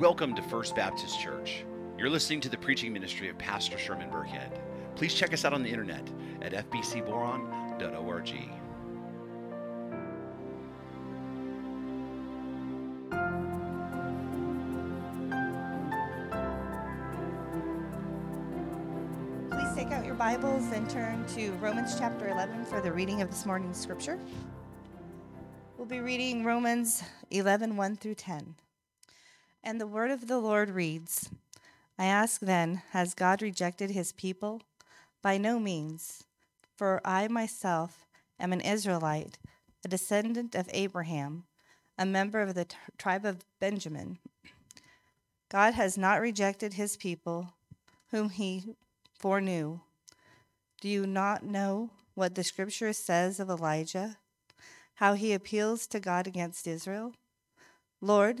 Welcome to First Baptist Church. You're listening to the preaching ministry of Pastor Sherman Burkhead. Please check us out on the internet at fbcboron.org. Please take out your Bibles and turn to Romans chapter 11 for the reading of this morning's scripture. We'll be reading Romans 11 1 through 10. And the word of the Lord reads I ask then, has God rejected his people? By no means. For I myself am an Israelite, a descendant of Abraham, a member of the t- tribe of Benjamin. God has not rejected his people, whom he foreknew. Do you not know what the scripture says of Elijah? How he appeals to God against Israel? Lord,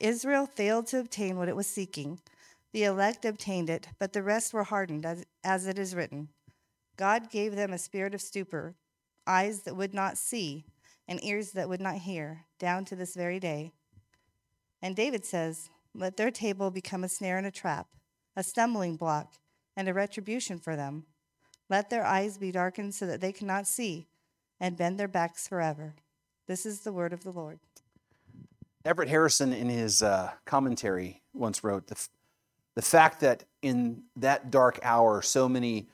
Israel failed to obtain what it was seeking. The elect obtained it, but the rest were hardened, as, as it is written God gave them a spirit of stupor, eyes that would not see, and ears that would not hear, down to this very day. And David says, Let their table become a snare and a trap, a stumbling block, and a retribution for them. Let their eyes be darkened so that they cannot see, and bend their backs forever. This is the word of the Lord. Everett Harrison, in his uh, commentary, once wrote the, f- the fact that in that dark hour so many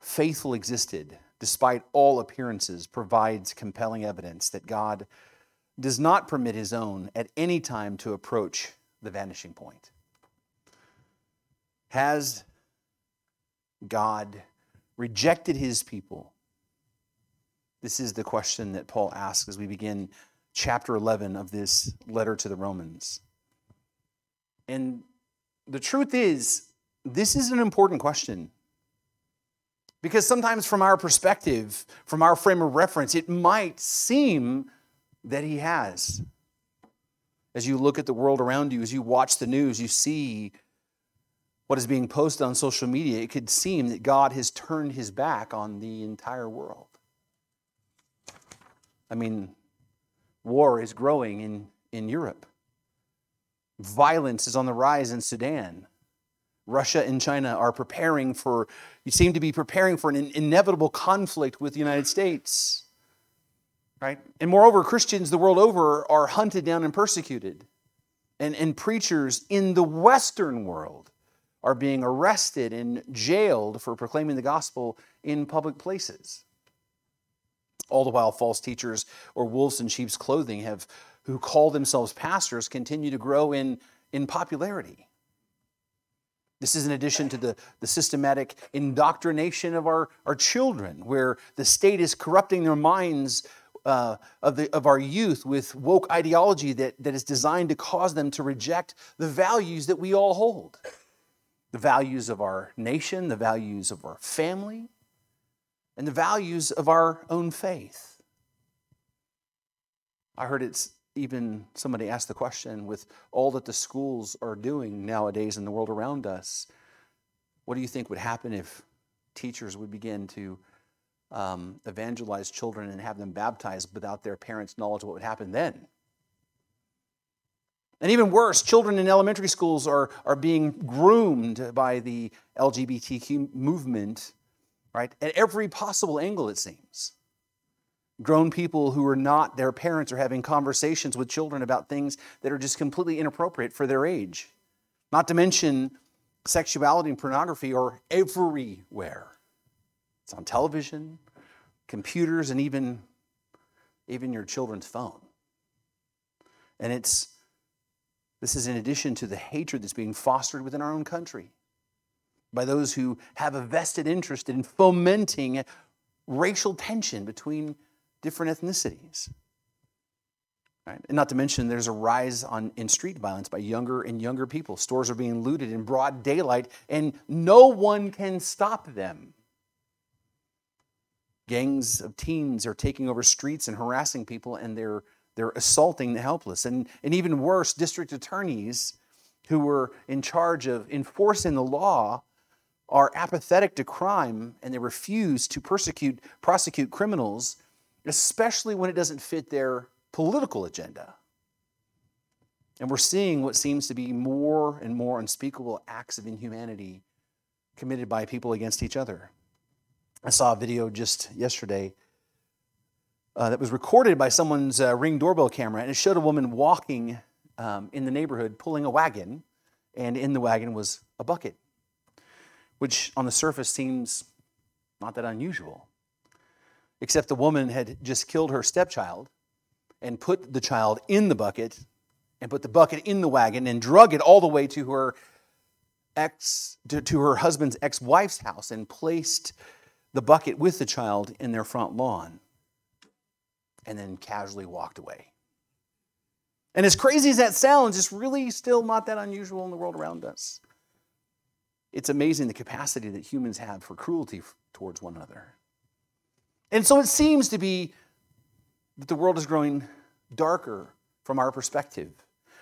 faithful existed, despite all appearances, provides compelling evidence that God does not permit his own at any time to approach the vanishing point. Has God rejected his people? This is the question that Paul asks as we begin chapter 11 of this letter to the Romans. And the truth is, this is an important question. Because sometimes, from our perspective, from our frame of reference, it might seem that he has. As you look at the world around you, as you watch the news, you see what is being posted on social media, it could seem that God has turned his back on the entire world. I mean, war is growing in, in Europe. Violence is on the rise in Sudan. Russia and China are preparing for, you seem to be preparing for an inevitable conflict with the United States. Right? And moreover, Christians the world over are hunted down and persecuted. And, and preachers in the Western world are being arrested and jailed for proclaiming the gospel in public places. All the while, false teachers or wolves in sheep's clothing have, who call themselves pastors, continue to grow in, in popularity. This is in addition to the, the systematic indoctrination of our, our children, where the state is corrupting their minds uh, of, the, of our youth with woke ideology that, that is designed to cause them to reject the values that we all hold the values of our nation, the values of our family, and the values of our own faith. I heard it's even somebody asked the question with all that the schools are doing nowadays in the world around us, what do you think would happen if teachers would begin to um, evangelize children and have them baptized without their parents' knowledge of what would happen then? And even worse, children in elementary schools are, are being groomed by the LGBTQ movement, right? At every possible angle, it seems. Grown people who are not their parents are having conversations with children about things that are just completely inappropriate for their age. Not to mention, sexuality and pornography are everywhere. It's on television, computers, and even, even your children's phone. And it's this is in addition to the hatred that's being fostered within our own country by those who have a vested interest in fomenting racial tension between different ethnicities. Right? And not to mention, there's a rise on, in street violence by younger and younger people. Stores are being looted in broad daylight, and no one can stop them. Gangs of teens are taking over streets and harassing people, and they're, they're assaulting the helpless. And, and even worse, district attorneys who were in charge of enforcing the law are apathetic to crime and they refuse to persecute, prosecute criminals, especially when it doesn't fit their political agenda. And we're seeing what seems to be more and more unspeakable acts of inhumanity committed by people against each other. I saw a video just yesterday uh, that was recorded by someone's uh, ring doorbell camera, and it showed a woman walking um, in the neighborhood pulling a wagon, and in the wagon was a bucket, which on the surface seems not that unusual. Except the woman had just killed her stepchild and put the child in the bucket and put the bucket in the wagon and drug it all the way to her ex to, to her husband's ex-wife's house and placed the bucket with the child in their front lawn and then casually walked away. And as crazy as that sounds, it's really still not that unusual in the world around us. It's amazing the capacity that humans have for cruelty towards one another. And so it seems to be that the world is growing darker from our perspective.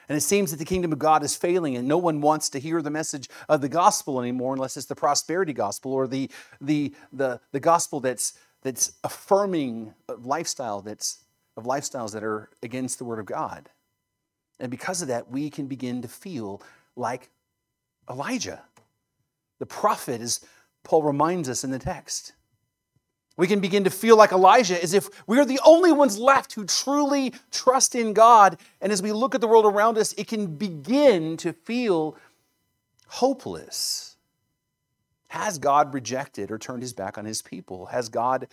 And it seems that the kingdom of God is failing, and no one wants to hear the message of the gospel anymore unless it's the prosperity gospel or the, the, the, the gospel that's, that's affirming lifestyle that's, of lifestyles that are against the word of God. And because of that, we can begin to feel like Elijah, the prophet, as Paul reminds us in the text. We can begin to feel like Elijah as if we're the only ones left who truly trust in God. And as we look at the world around us, it can begin to feel hopeless. Has God rejected or turned his back on his people? Has God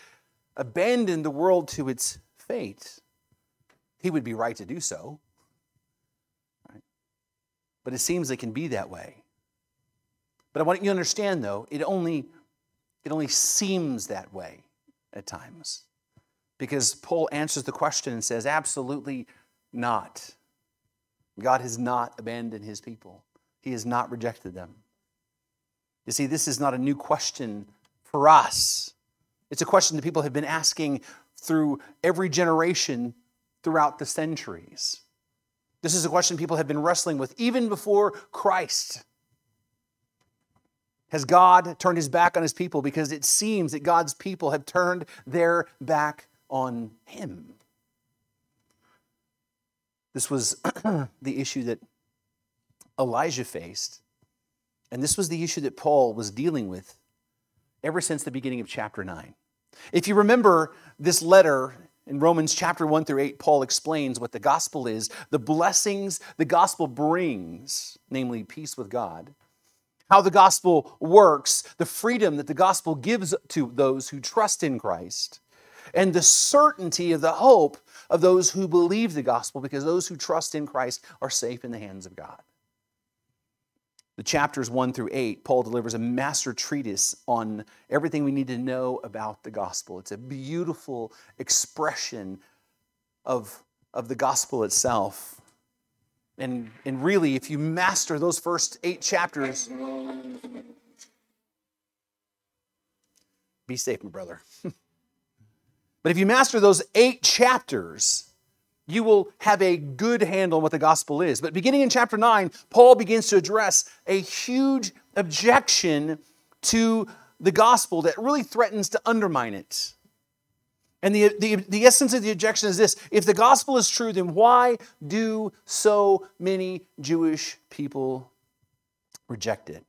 abandoned the world to its fate? He would be right to do so. Right? But it seems it can be that way. But I want you to understand, though, it only, it only seems that way at times. Because Paul answers the question and says, absolutely not. God has not abandoned his people, he has not rejected them. You see, this is not a new question for us. It's a question that people have been asking through every generation throughout the centuries. This is a question people have been wrestling with even before Christ. Has God turned his back on his people? Because it seems that God's people have turned their back on him. This was the issue that Elijah faced, and this was the issue that Paul was dealing with ever since the beginning of chapter 9. If you remember this letter in Romans chapter 1 through 8, Paul explains what the gospel is, the blessings the gospel brings, namely peace with God how the gospel works, the freedom that the gospel gives to those who trust in Christ, and the certainty of the hope of those who believe the gospel, because those who trust in Christ are safe in the hands of God. The chapters 1 through 8, Paul delivers a master treatise on everything we need to know about the gospel. It's a beautiful expression of, of the gospel itself. And, and really, if you master those first eight chapters, be safe, my brother. but if you master those eight chapters, you will have a good handle on what the gospel is. But beginning in chapter 9, Paul begins to address a huge objection to the gospel that really threatens to undermine it. And the, the, the essence of the objection is this if the gospel is true, then why do so many Jewish people reject it?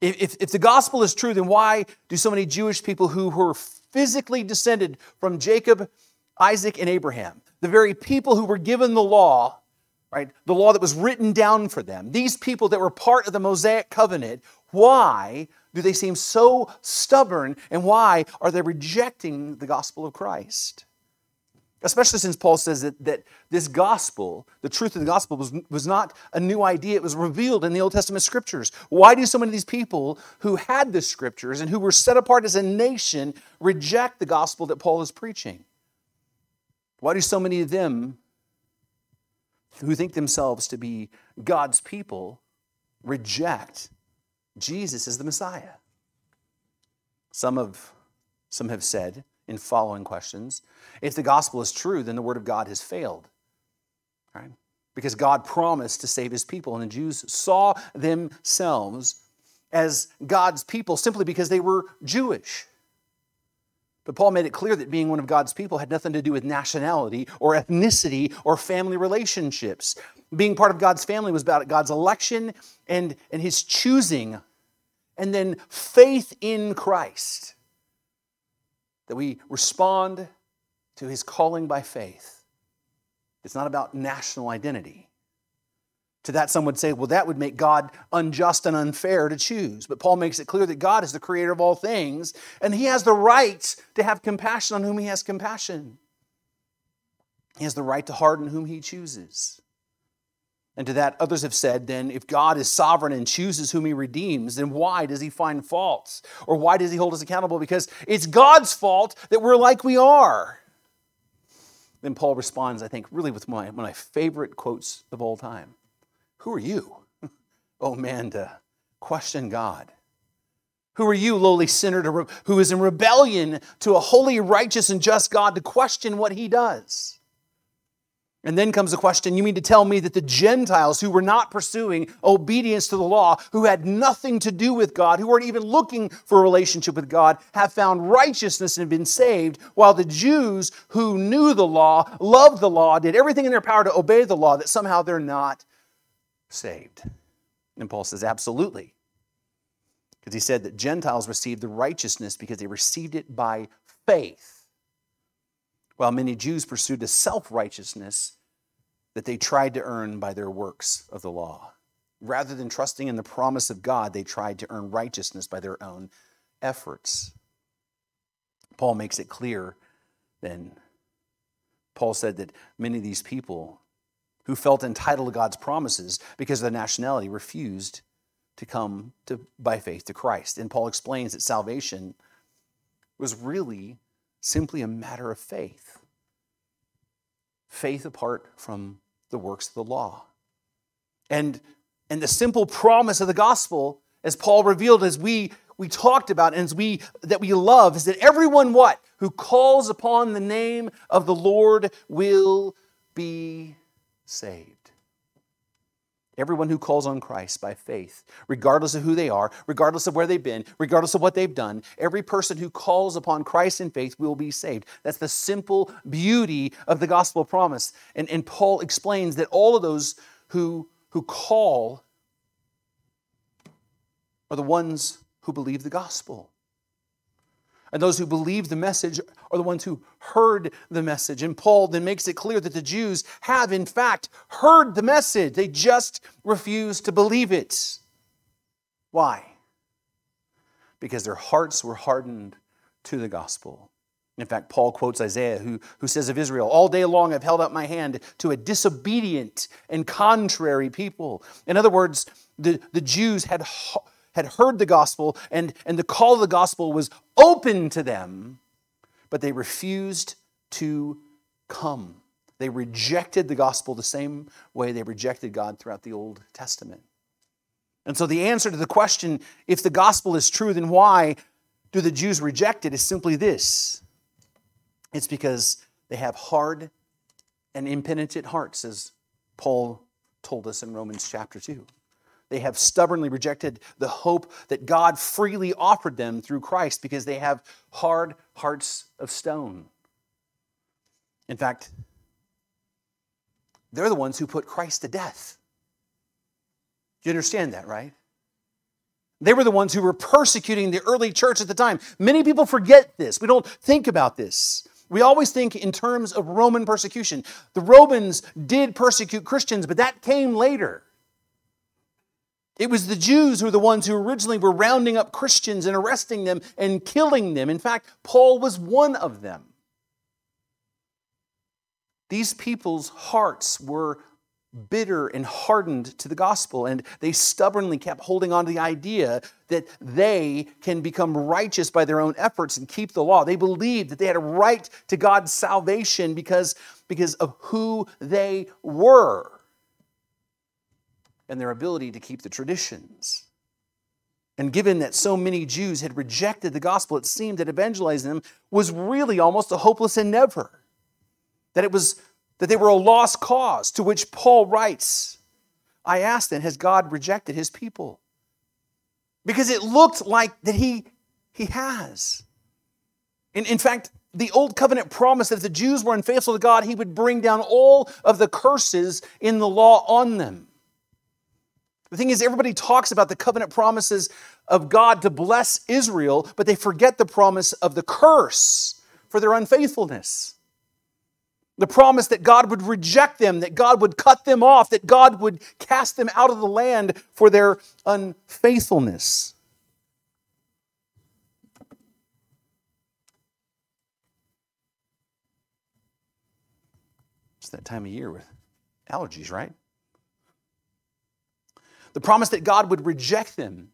If, if, if the gospel is true, then why do so many Jewish people who were physically descended from Jacob, Isaac, and Abraham, the very people who were given the law, right, the law that was written down for them, these people that were part of the Mosaic covenant, why do they seem so stubborn and why are they rejecting the gospel of Christ? Especially since Paul says that, that this gospel, the truth of the gospel, was, was not a new idea. It was revealed in the Old Testament scriptures. Why do so many of these people who had the scriptures and who were set apart as a nation reject the gospel that Paul is preaching? Why do so many of them who think themselves to be God's people reject Jesus is the Messiah? Some of some have said in following questions, if the gospel is true, then the word of God has failed. Right? Because God promised to save his people, and the Jews saw themselves as God's people simply because they were Jewish. But Paul made it clear that being one of God's people had nothing to do with nationality or ethnicity or family relationships. Being part of God's family was about God's election and, and his choosing, and then faith in Christ. That we respond to his calling by faith. It's not about national identity. To that, some would say, well, that would make God unjust and unfair to choose. But Paul makes it clear that God is the creator of all things, and he has the right to have compassion on whom he has compassion. He has the right to harden whom he chooses. And to that, others have said, then, if God is sovereign and chooses whom he redeems, then why does he find faults? Or why does he hold us accountable? Because it's God's fault that we're like we are. Then Paul responds, I think, really with my, one of my favorite quotes of all time. Who are you, oh man, to question God? Who are you, lowly sinner, to re- who is in rebellion to a holy, righteous, and just God to question what he does? And then comes the question you mean to tell me that the Gentiles who were not pursuing obedience to the law, who had nothing to do with God, who weren't even looking for a relationship with God, have found righteousness and been saved, while the Jews who knew the law, loved the law, did everything in their power to obey the law, that somehow they're not saved? And Paul says, absolutely. Because he said that Gentiles received the righteousness because they received it by faith, while many Jews pursued a self righteousness that they tried to earn by their works of the law. Rather than trusting in the promise of God, they tried to earn righteousness by their own efforts. Paul makes it clear then. Paul said that many of these people who felt entitled to God's promises because of their nationality refused to come to, by faith to Christ. And Paul explains that salvation was really simply a matter of faith faith apart from the works of the law. And, and the simple promise of the gospel, as Paul revealed, as we, we talked about, and as we that we love, is that everyone what? Who calls upon the name of the Lord will be saved. Everyone who calls on Christ by faith, regardless of who they are, regardless of where they've been, regardless of what they've done, every person who calls upon Christ in faith will be saved. That's the simple beauty of the gospel promise. And, and Paul explains that all of those who, who call are the ones who believe the gospel. And those who believe the message are the ones who heard the message. And Paul then makes it clear that the Jews have, in fact, heard the message. They just refuse to believe it. Why? Because their hearts were hardened to the gospel. In fact, Paul quotes Isaiah, who, who says of Israel, All day long I've held out my hand to a disobedient and contrary people. In other words, the, the Jews had had heard the gospel and, and the call of the gospel was open to them, but they refused to come. They rejected the gospel the same way they rejected God throughout the Old Testament. And so the answer to the question, if the gospel is true, then why do the Jews reject it, is simply this it's because they have hard and impenitent hearts, as Paul told us in Romans chapter 2. They have stubbornly rejected the hope that God freely offered them through Christ because they have hard hearts of stone. In fact, they're the ones who put Christ to death. You understand that, right? They were the ones who were persecuting the early church at the time. Many people forget this. We don't think about this. We always think in terms of Roman persecution. The Romans did persecute Christians, but that came later. It was the Jews who were the ones who originally were rounding up Christians and arresting them and killing them. In fact, Paul was one of them. These people's hearts were bitter and hardened to the gospel, and they stubbornly kept holding on to the idea that they can become righteous by their own efforts and keep the law. They believed that they had a right to God's salvation because, because of who they were and their ability to keep the traditions. And given that so many Jews had rejected the gospel, it seemed that evangelizing them was really almost a hopeless endeavor. That it was that they were a lost cause, to which Paul writes, I asked then, has God rejected his people? Because it looked like that he, he has. In, in fact, the old covenant promised that if the Jews were unfaithful to God, he would bring down all of the curses in the law on them. The thing is, everybody talks about the covenant promises of God to bless Israel, but they forget the promise of the curse for their unfaithfulness. The promise that God would reject them, that God would cut them off, that God would cast them out of the land for their unfaithfulness. It's that time of year with allergies, right? The promise that God would reject them.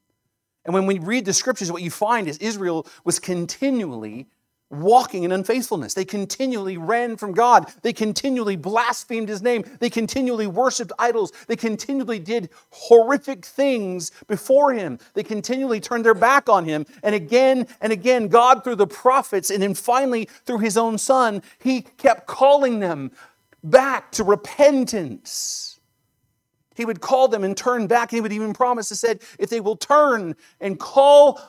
And when we read the scriptures, what you find is Israel was continually walking in unfaithfulness. They continually ran from God. They continually blasphemed his name. They continually worshiped idols. They continually did horrific things before him. They continually turned their back on him. And again and again, God, through the prophets and then finally through his own son, he kept calling them back to repentance. He would call them and turn back. He would even promise to said, if they will turn and call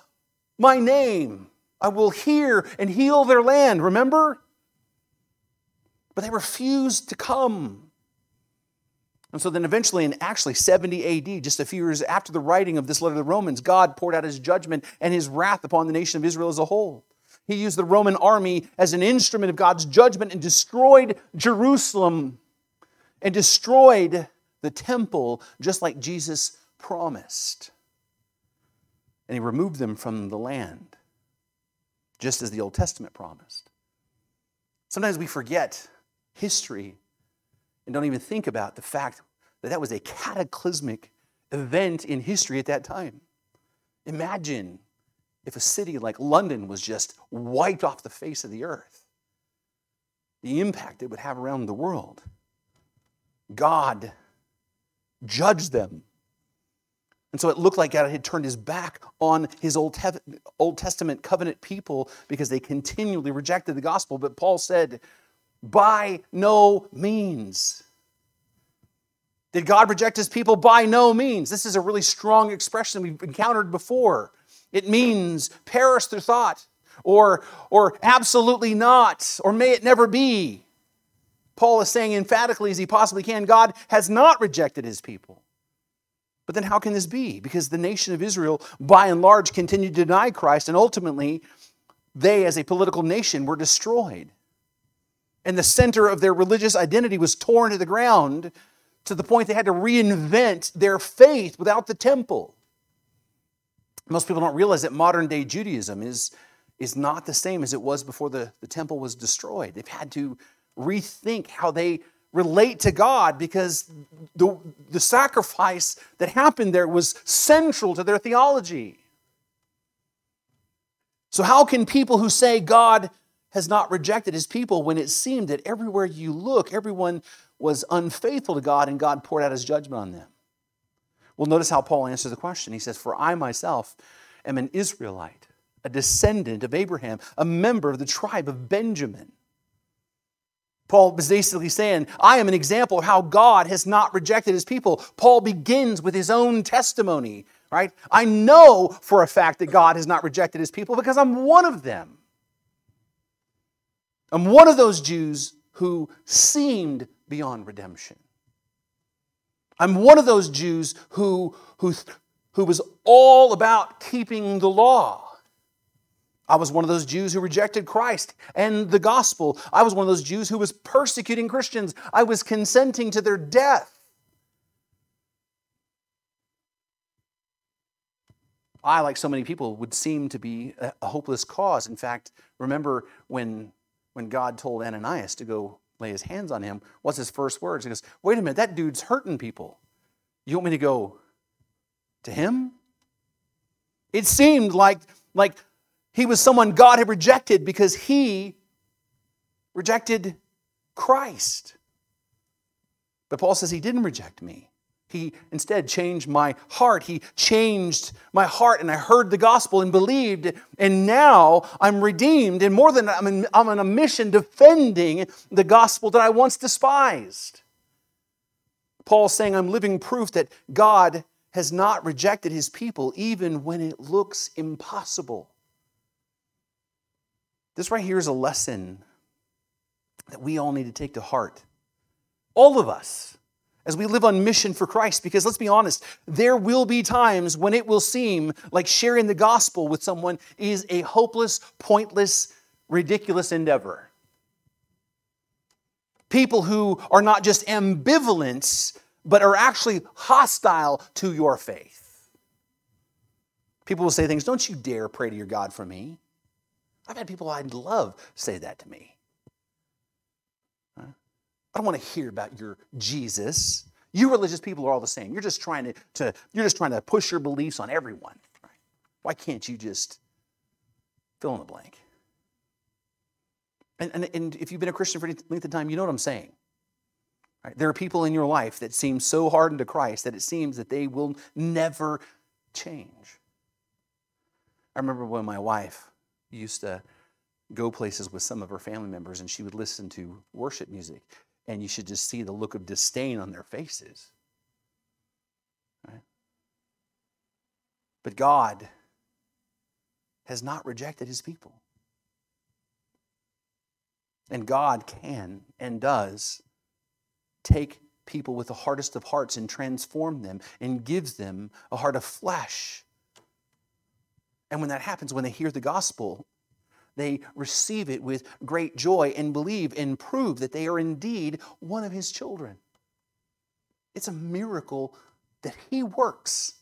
my name, I will hear and heal their land. Remember? But they refused to come. And so then eventually, in actually 70 AD, just a few years after the writing of this letter to the Romans, God poured out his judgment and his wrath upon the nation of Israel as a whole. He used the Roman army as an instrument of God's judgment and destroyed Jerusalem and destroyed the temple just like Jesus promised. And he removed them from the land, just as the Old Testament promised. Sometimes we forget history and don't even think about the fact that that was a cataclysmic event in history at that time. Imagine if a city like London was just wiped off the face of the earth, the impact it would have around the world. God judge them. And so it looked like God had turned his back on his Old, Old Testament covenant people because they continually rejected the gospel. But Paul said, by no means. Did God reject his people? By no means. This is a really strong expression we've encountered before. It means perish through thought, or, or absolutely not, or may it never be. Paul is saying emphatically as he possibly can God has not rejected his people. But then how can this be? Because the nation of Israel, by and large, continued to deny Christ, and ultimately, they, as a political nation, were destroyed. And the center of their religious identity was torn to the ground to the point they had to reinvent their faith without the temple. Most people don't realize that modern day Judaism is, is not the same as it was before the, the temple was destroyed. They've had to rethink how they relate to God because the, the sacrifice that happened there was central to their theology. So, how can people who say God has not rejected his people when it seemed that everywhere you look, everyone was unfaithful to God and God poured out his judgment on them? Well, notice how Paul answers the question. He says, For I myself am an Israelite, a descendant of Abraham, a member of the tribe of Benjamin. Paul is basically saying, I am an example of how God has not rejected his people. Paul begins with his own testimony, right? I know for a fact that God has not rejected his people because I'm one of them. I'm one of those Jews who seemed beyond redemption. I'm one of those Jews who, who, who was all about keeping the law. I was one of those Jews who rejected Christ and the gospel. I was one of those Jews who was persecuting Christians. I was consenting to their death. I, like so many people, would seem to be a hopeless cause. In fact, remember when, when God told Ananias to go lay his hands on him, what's his first words? He goes, Wait a minute, that dude's hurting people. You want me to go to him? It seemed like, like he was someone God had rejected because he rejected Christ. But Paul says he didn't reject me. He instead changed my heart. He changed my heart, and I heard the gospel and believed. And now I'm redeemed. And more than that, I'm, in, I'm on a mission defending the gospel that I once despised. Paul's saying, I'm living proof that God has not rejected his people, even when it looks impossible. This right here is a lesson that we all need to take to heart. All of us as we live on mission for Christ. Because let's be honest, there will be times when it will seem like sharing the gospel with someone is a hopeless, pointless, ridiculous endeavor. People who are not just ambivalent, but are actually hostile to your faith. People will say things, Don't you dare pray to your God for me. I've had people I love say that to me. I don't want to hear about your Jesus. You religious people are all the same. You're just trying to, to you're just trying to push your beliefs on everyone. Why can't you just fill in the blank? And, and, and if you've been a Christian for any length of time, you know what I'm saying. Right? There are people in your life that seem so hardened to Christ that it seems that they will never change. I remember when my wife used to go places with some of her family members and she would listen to worship music and you should just see the look of disdain on their faces. Right? But God has not rejected his people. And God can and does take people with the hardest of hearts and transform them and gives them a heart of flesh. And when that happens, when they hear the gospel, they receive it with great joy and believe and prove that they are indeed one of his children. It's a miracle that he works.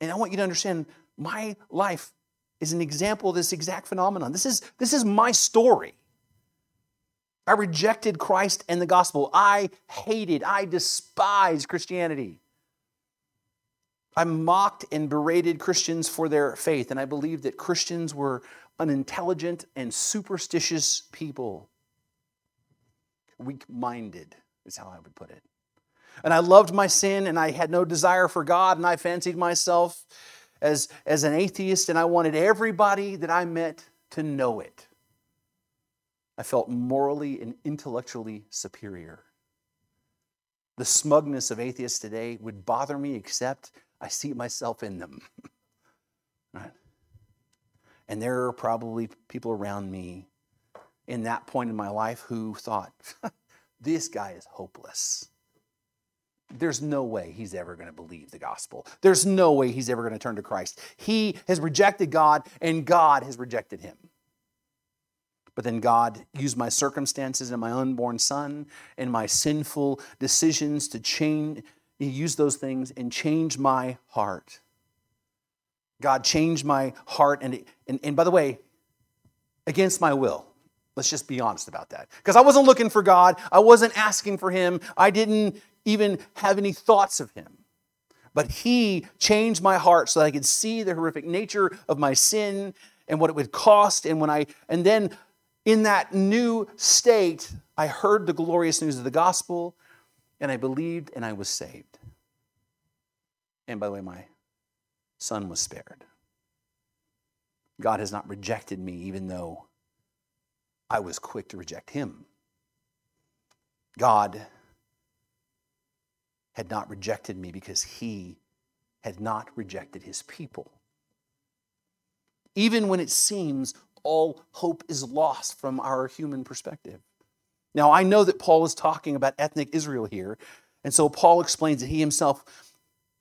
And I want you to understand my life is an example of this exact phenomenon. This is, this is my story. I rejected Christ and the gospel. I hated, I despised Christianity. I mocked and berated Christians for their faith, and I believed that Christians were unintelligent and superstitious people. Weak minded is how I would put it. And I loved my sin, and I had no desire for God, and I fancied myself as, as an atheist, and I wanted everybody that I met to know it. I felt morally and intellectually superior. The smugness of atheists today would bother me, except I see myself in them. right? And there are probably people around me in that point in my life who thought, this guy is hopeless. There's no way he's ever going to believe the gospel. There's no way he's ever going to turn to Christ. He has rejected God, and God has rejected him. But then God used my circumstances and my unborn son and my sinful decisions to change, he used those things and changed my heart. God changed my heart. And, and, and by the way, against my will. Let's just be honest about that. Because I wasn't looking for God, I wasn't asking for Him, I didn't even have any thoughts of Him. But He changed my heart so that I could see the horrific nature of my sin and what it would cost. And when I, and then in that new state, I heard the glorious news of the gospel and I believed and I was saved. And by the way, my son was spared. God has not rejected me, even though I was quick to reject him. God had not rejected me because he had not rejected his people. Even when it seems all hope is lost from our human perspective. Now, I know that Paul is talking about ethnic Israel here, and so Paul explains that he himself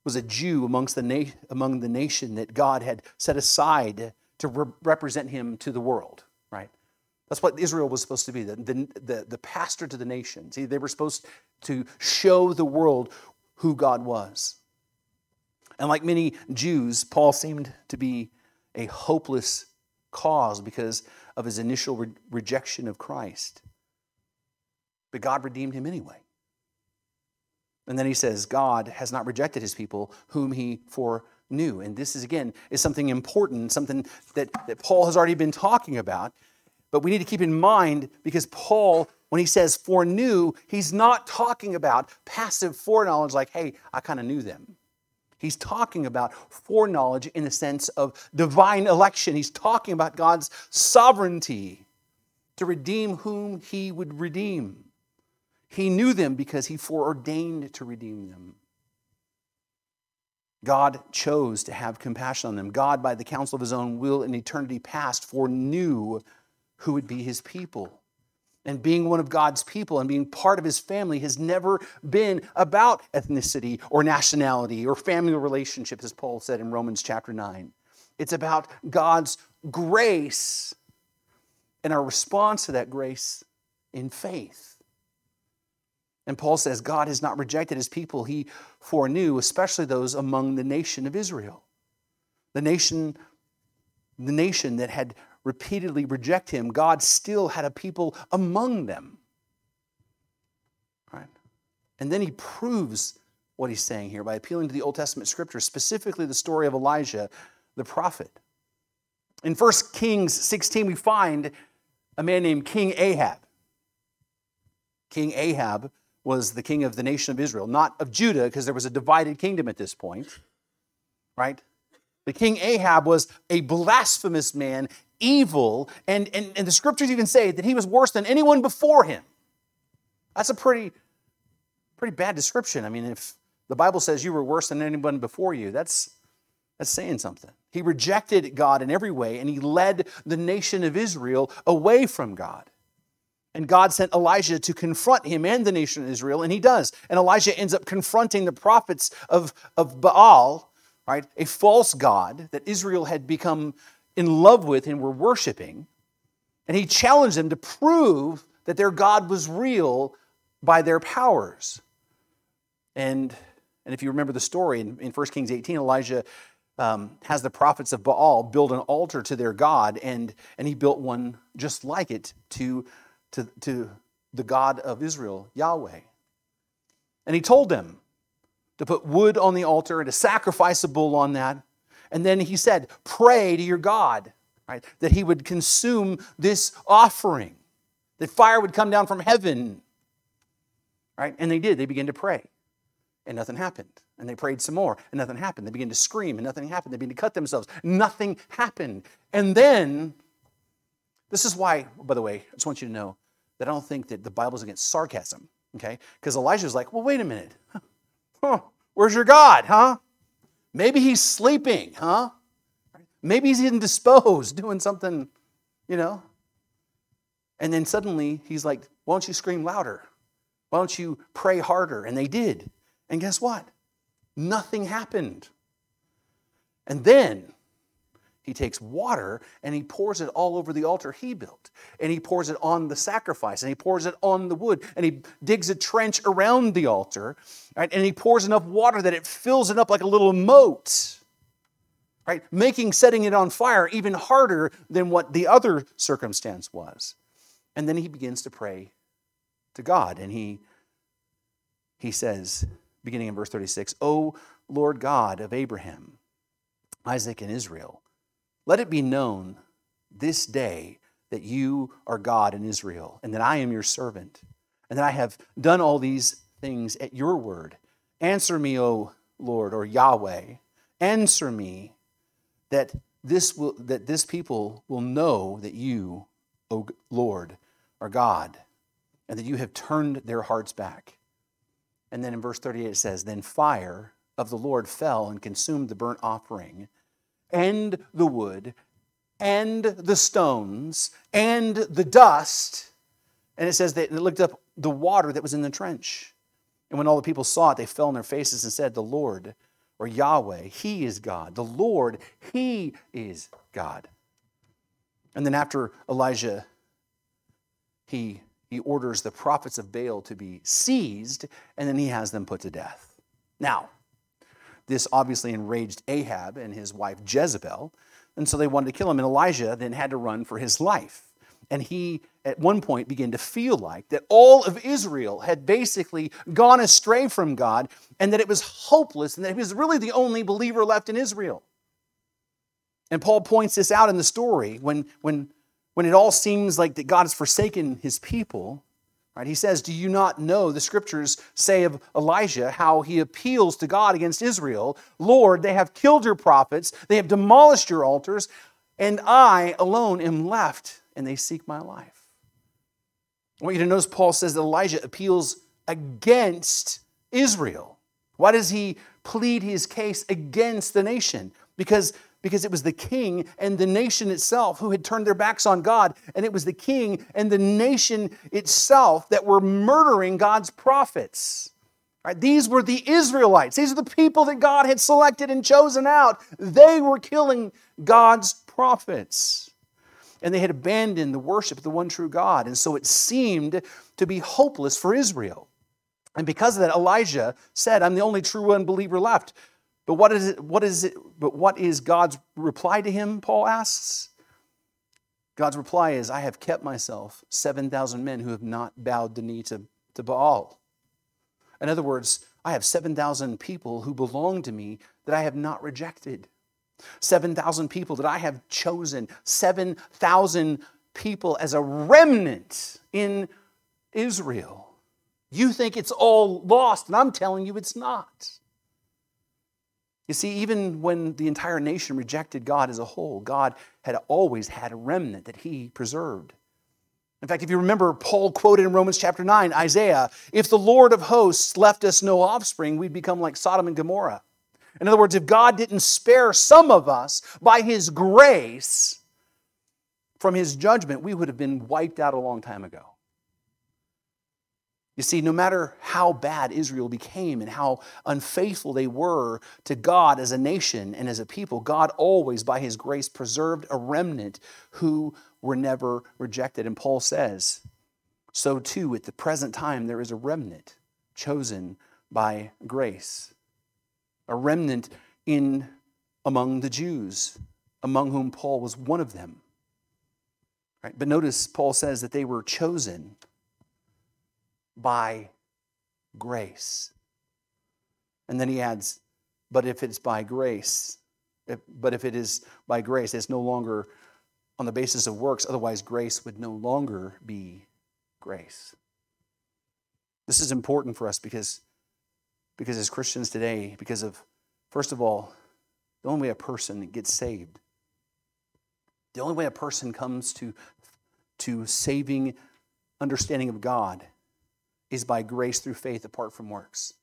was a Jew amongst the na- among the nation that God had set aside to re- represent him to the world, right? That's what Israel was supposed to be, the, the, the, pastor to the nations. See, they were supposed to show the world who God was. And like many Jews, Paul seemed to be a hopeless cause because of his initial re- rejection of Christ. But God redeemed him anyway. And then he says, God has not rejected his people whom he foreknew. And this is, again, is something important, something that, that Paul has already been talking about. But we need to keep in mind because Paul, when he says foreknew, he's not talking about passive foreknowledge like, hey, I kind of knew them. He's talking about foreknowledge in the sense of divine election. He's talking about God's sovereignty to redeem whom he would redeem. He knew them because he foreordained to redeem them. God chose to have compassion on them. God, by the counsel of his own will in eternity past, foreknew who would be his people. And being one of God's people and being part of his family has never been about ethnicity or nationality or family relationships, as Paul said in Romans chapter 9. It's about God's grace and our response to that grace in faith. And Paul says God has not rejected his people he foreknew, especially those among the nation of Israel. The nation, the nation that had repeatedly rejected him, God still had a people among them. Right? And then he proves what he's saying here by appealing to the Old Testament scripture, specifically the story of Elijah the prophet. In 1 Kings 16, we find a man named King Ahab. King Ahab was the king of the nation of Israel, not of Judah, because there was a divided kingdom at this point, right? The king Ahab was a blasphemous man, evil, and, and, and the scriptures even say that he was worse than anyone before him. That's a pretty, pretty bad description. I mean, if the Bible says you were worse than anyone before you, that's, that's saying something. He rejected God in every way, and he led the nation of Israel away from God. And God sent Elijah to confront him and the nation of Israel, and he does. And Elijah ends up confronting the prophets of, of Baal, right? A false God that Israel had become in love with and were worshiping. And he challenged them to prove that their God was real by their powers. And, and if you remember the story in, in 1 Kings 18, Elijah um, has the prophets of Baal build an altar to their God, and, and he built one just like it to to, to the God of Israel, Yahweh. And he told them to put wood on the altar and to sacrifice a bull on that. And then he said, Pray to your God, right, that he would consume this offering, that fire would come down from heaven. Right? And they did. They began to pray, and nothing happened. And they prayed some more, and nothing happened. They began to scream, and nothing happened. They began to cut themselves. Nothing happened. And then this is why, by the way, I just want you to know that I don't think that the Bible's against sarcasm, okay? Because Elijah Elijah's like, well, wait a minute. Huh, where's your God, huh? Maybe he's sleeping, huh? Maybe he's indisposed, doing something, you know? And then suddenly he's like, why don't you scream louder? Why don't you pray harder? And they did. And guess what? Nothing happened. And then he takes water and he pours it all over the altar he built. And he pours it on the sacrifice and he pours it on the wood and he digs a trench around the altar right? and he pours enough water that it fills it up like a little moat. Right? Making setting it on fire even harder than what the other circumstance was. And then he begins to pray to God and he he says beginning in verse 36, "O Lord God of Abraham, Isaac and Israel, let it be known this day that you are God in Israel, and that I am your servant, and that I have done all these things at your word. Answer me, O Lord, or Yahweh. Answer me that this, will, that this people will know that you, O Lord, are God, and that you have turned their hearts back. And then in verse 38 it says, Then fire of the Lord fell and consumed the burnt offering and the wood and the stones and the dust. And it says they looked up the water that was in the trench. And when all the people saw it, they fell on their faces and said, The Lord, or Yahweh, He is God. The Lord, He is God. And then after Elijah, he, he orders the prophets of Baal to be seized, and then he has them put to death. Now, this obviously enraged Ahab and his wife Jezebel, and so they wanted to kill him. And Elijah then had to run for his life. And he, at one point, began to feel like that all of Israel had basically gone astray from God and that it was hopeless and that he was really the only believer left in Israel. And Paul points this out in the story when, when, when it all seems like that God has forsaken his people. Right? He says, Do you not know the scriptures say of Elijah how he appeals to God against Israel? Lord, they have killed your prophets, they have demolished your altars, and I alone am left, and they seek my life. I want you to notice Paul says that Elijah appeals against Israel. Why does he plead his case against the nation? Because because it was the king and the nation itself who had turned their backs on God. And it was the king and the nation itself that were murdering God's prophets. Right? These were the Israelites. These are the people that God had selected and chosen out. They were killing God's prophets. And they had abandoned the worship of the one true God. And so it seemed to be hopeless for Israel. And because of that, Elijah said, I'm the only true unbeliever left. But what is it, what is it, but what is God's reply to him, Paul asks? God's reply is, I have kept myself 7,000 men who have not bowed the knee to, to Baal. In other words, I have 7,000 people who belong to me that I have not rejected. 7,000 people that I have chosen. 7,000 people as a remnant in Israel. You think it's all lost, and I'm telling you it's not. You see, even when the entire nation rejected God as a whole, God had always had a remnant that he preserved. In fact, if you remember, Paul quoted in Romans chapter 9, Isaiah, if the Lord of hosts left us no offspring, we'd become like Sodom and Gomorrah. In other words, if God didn't spare some of us by his grace from his judgment, we would have been wiped out a long time ago. You see, no matter how bad Israel became and how unfaithful they were to God as a nation and as a people, God always, by His grace, preserved a remnant who were never rejected. And Paul says, so too, at the present time, there is a remnant chosen by grace, a remnant in among the Jews, among whom Paul was one of them. Right? But notice Paul says that they were chosen by grace. And then he adds, but if it's by grace, if, but if it is by grace, it's no longer on the basis of works, otherwise, grace would no longer be grace. This is important for us because, because as Christians today, because of, first of all, the only way a person gets saved, the only way a person comes to, to saving understanding of God is by grace through faith apart from works.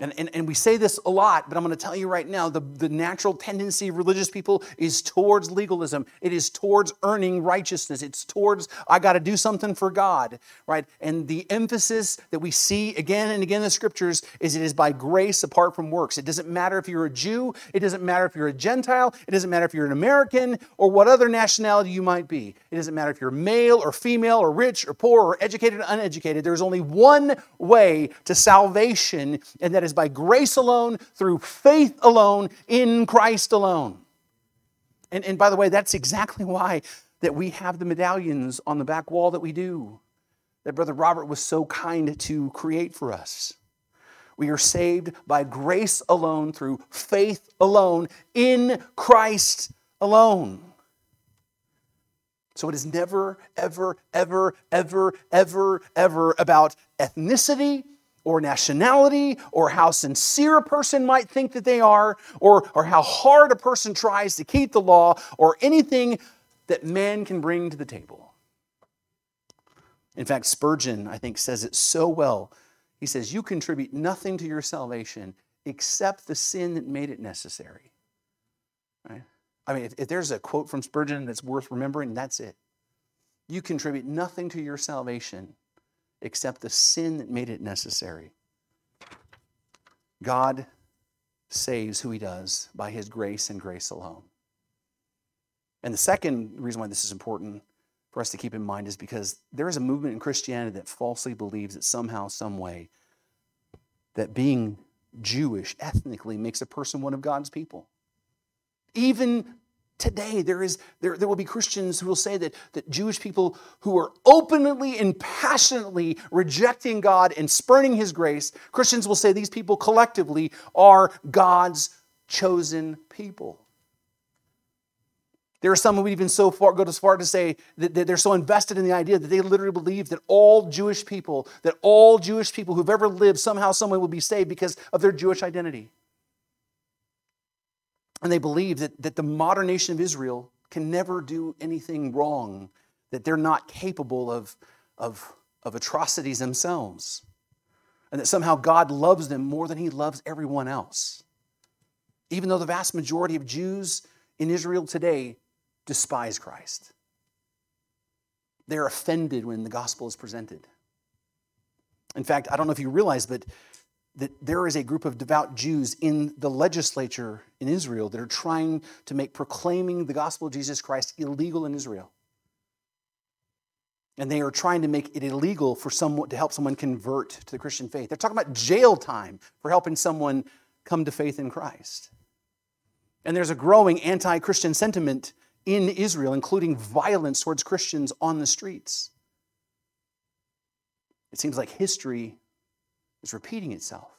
And, and, and we say this a lot, but I'm going to tell you right now the, the natural tendency of religious people is towards legalism. It is towards earning righteousness. It's towards, I got to do something for God, right? And the emphasis that we see again and again in the scriptures is it is by grace apart from works. It doesn't matter if you're a Jew, it doesn't matter if you're a Gentile, it doesn't matter if you're an American or what other nationality you might be. It doesn't matter if you're male or female or rich or poor or educated or uneducated. There's only one way to salvation, and that is is by grace alone, through faith alone, in Christ alone. And, and by the way, that's exactly why that we have the medallions on the back wall that we do, that Brother Robert was so kind to create for us. We are saved by grace alone, through faith alone, in Christ alone. So it is never, ever, ever, ever, ever, ever about ethnicity or nationality or how sincere a person might think that they are or, or how hard a person tries to keep the law or anything that man can bring to the table. In fact, Spurgeon, I think, says it so well. He says, You contribute nothing to your salvation except the sin that made it necessary. Right? I mean, if, if there's a quote from Spurgeon that's worth remembering, that's it. You contribute nothing to your salvation except the sin that made it necessary. God saves who he does by his grace and grace alone. And the second reason why this is important for us to keep in mind is because there is a movement in Christianity that falsely believes that somehow, some way, that being Jewish ethnically makes a person one of God's people. Even today there is there, there will be christians who will say that, that jewish people who are openly and passionately rejecting god and spurning his grace christians will say these people collectively are god's chosen people there are some who would even so far go as far to say that, they're so invested in the idea that they literally believe that all Jewish people, that all Jewish people who've ever lived somehow, someway will be saved because of their Jewish identity. And they believe that, that the modern nation of Israel can never do anything wrong, that they're not capable of, of, of atrocities themselves, and that somehow God loves them more than he loves everyone else. Even though the vast majority of Jews in Israel today despise Christ. They're offended when the gospel is presented. In fact, I don't know if you realize, but that there is a group of devout Jews in the legislature in Israel that are trying to make proclaiming the gospel of Jesus Christ illegal in Israel. And they are trying to make it illegal for someone to help someone convert to the Christian faith. They're talking about jail time for helping someone come to faith in Christ. And there's a growing anti Christian sentiment in Israel, including violence towards Christians on the streets. It seems like history is repeating itself.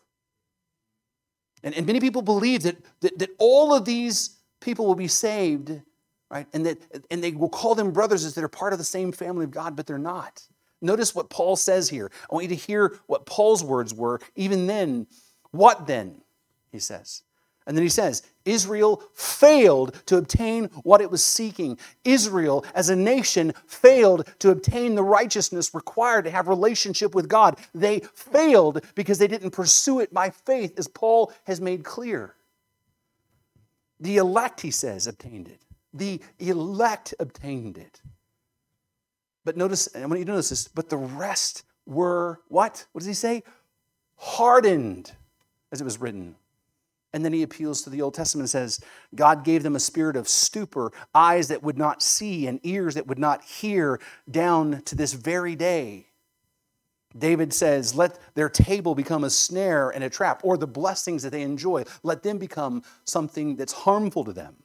And, and many people believe that, that, that all of these people will be saved, right? And, that, and they will call them brothers as they're part of the same family of God, but they're not. Notice what Paul says here. I want you to hear what Paul's words were. Even then, what then? He says. And then he says, Israel failed to obtain what it was seeking. Israel, as a nation, failed to obtain the righteousness required to have relationship with God. They failed because they didn't pursue it by faith, as Paul has made clear. The elect, he says, obtained it. The elect obtained it. But notice, I want you to notice this, but the rest were what? What does he say? Hardened, as it was written. And then he appeals to the Old Testament and says, God gave them a spirit of stupor, eyes that would not see and ears that would not hear, down to this very day. David says, Let their table become a snare and a trap, or the blessings that they enjoy, let them become something that's harmful to them,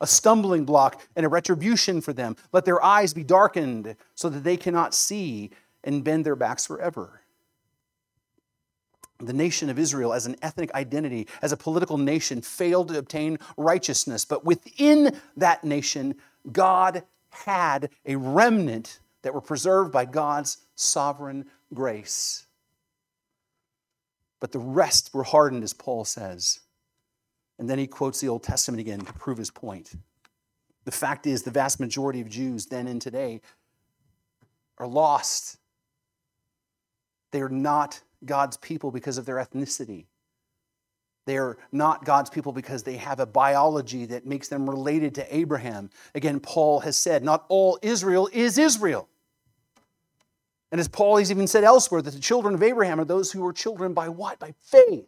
a stumbling block and a retribution for them. Let their eyes be darkened so that they cannot see and bend their backs forever the nation of Israel as an ethnic identity, as a political nation, failed to obtain righteousness. But within that nation, God had a remnant that were preserved by God's sovereign grace. But the rest were hardened, as Paul says. And then he quotes the Old Testament again to prove his point. The fact is, the vast majority of Jews then and today are lost. They are not God's people because of their ethnicity. They are not God's people because they have a biology that makes them related to Abraham. Again, Paul has said, not all Israel is Israel. And as Paul has even said elsewhere, that the children of Abraham are those who were children by what? By faith.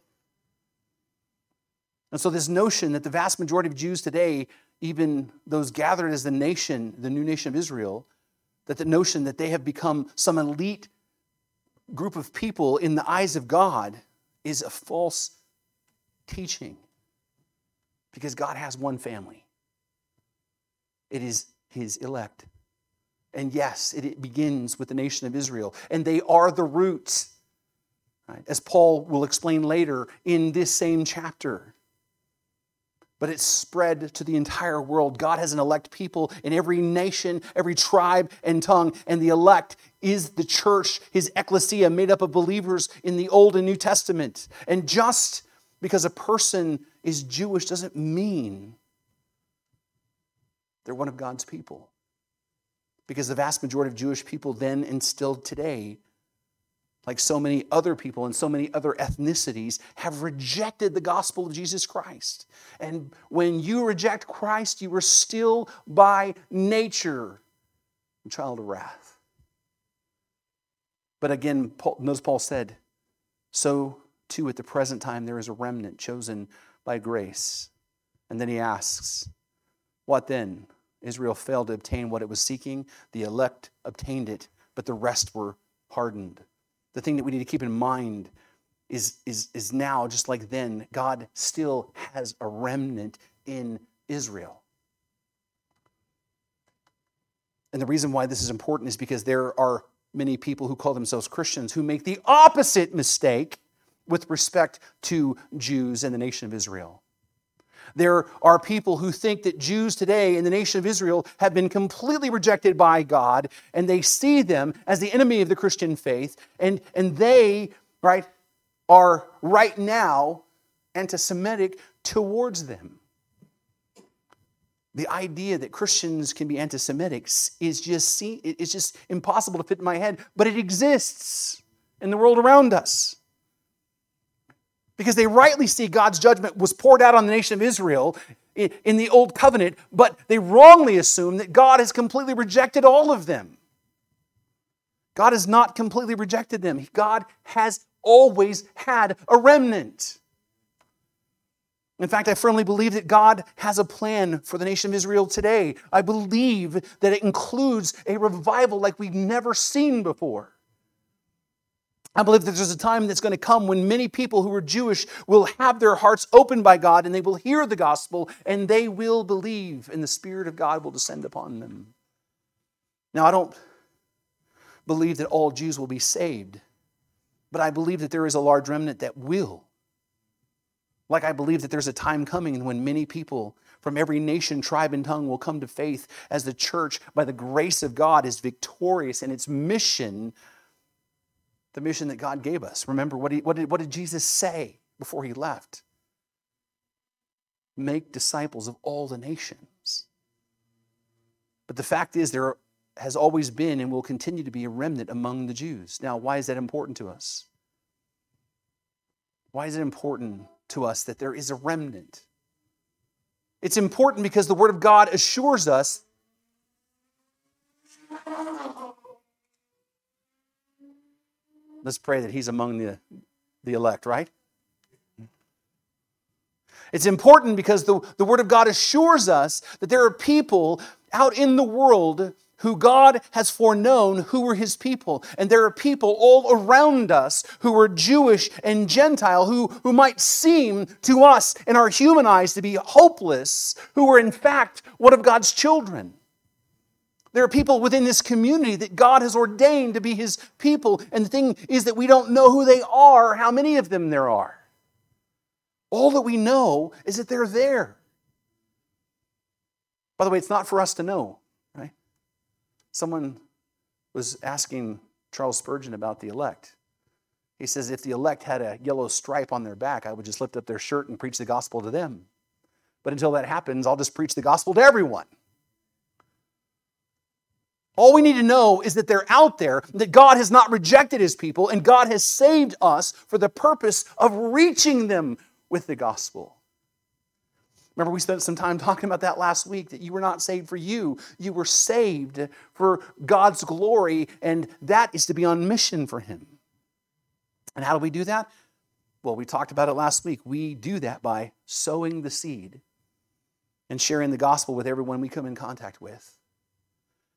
And so, this notion that the vast majority of Jews today, even those gathered as the nation, the new nation of Israel, that the notion that they have become some elite group of people in the eyes of God is a false teaching because God has one family. It is his elect. And yes, it, begins with the nation of Israel, and they are the roots, right? as Paul will explain later in this same chapter but it's spread to the entire world. God has an elect people in every nation, every tribe and tongue, and the elect is the church, his ecclesia, made up of believers in the Old and New Testament. And just because a person is Jewish doesn't mean they're one of God's people. Because the vast majority of Jewish people then and still today like so many other people and so many other ethnicities, have rejected the gospel of Jesus Christ. And when you reject Christ, you are still by nature a child of wrath. But again, Paul, notice Paul said, so too at the present time there is a remnant chosen by grace. And then he asks, what then? Israel failed to obtain what it was seeking, the elect obtained it, but the rest were hardened the thing that we need to keep in mind is, is, is now, just like then, God still has a remnant in Israel. And the reason why this is important is because there are many people who call themselves Christians who make the opposite mistake with respect to Jews and the nation of Israel. There are people who think that Jews today in the nation of Israel have been completely rejected by God, and they see them as the enemy of the Christian faith, and, and they, right, are right now anti Semitic towards them. The idea that Christians can be anti Semitic is just, it's just impossible to fit in my head, but it exists in the world around us because they rightly see God's judgment was poured out on the nation of Israel in the old covenant, but they wrongly assume that God has completely rejected all of them. God has not completely rejected them. God has always had a remnant. In fact, I firmly believe that God has a plan for the nation of Israel today. I believe that it includes a revival like we've never seen before. I believe that there's a time that's going to come when many people who are Jewish will have their hearts opened by God and they will hear the gospel and they will believe, and the Spirit of God will descend upon them. Now, I don't believe that all Jews will be saved, but I believe that there is a large remnant that will. Like I believe that there's a time coming when many people from every nation, tribe, and tongue will come to faith as the church, by the grace of God, is victorious in its mission the mission that God gave us. Remember, what, he, what, did, what did Jesus say before he left? Make disciples of all the nations. But the fact is, there has always been and will continue to be a remnant among the Jews. Now, why is that important to us? Why is it important to us that there is a remnant? It's important because the Word of God assures us Let's pray that he's among the, the elect, right? It's important because the, the Word of God assures us that there are people out in the world who God has foreknown who were his people. And there are people all around us who are Jewish and Gentile who, who might seem to us in our human eyes to be hopeless, who are in fact one of God's children. There are people within this community that God has ordained to be his people. And the thing is that we don't know who they are, or how many of them there are. All that we know is that they're there. By the way, it's not for us to know, right? Someone was asking Charles Spurgeon about the elect. He says, if the elect had a yellow stripe on their back, I would just lift up their shirt and preach the gospel to them. But until that happens, I'll just preach the gospel to everyone. All we need to know is that they're out there, that God has not rejected his people, and God has saved us for the purpose of reaching them with the gospel. Remember, we spent some time talking about that last week that you were not saved for you, you were saved for God's glory, and that is to be on mission for Him. And how do we do that? Well, we talked about it last week. We do that by sowing the seed and sharing the gospel with everyone we come in contact with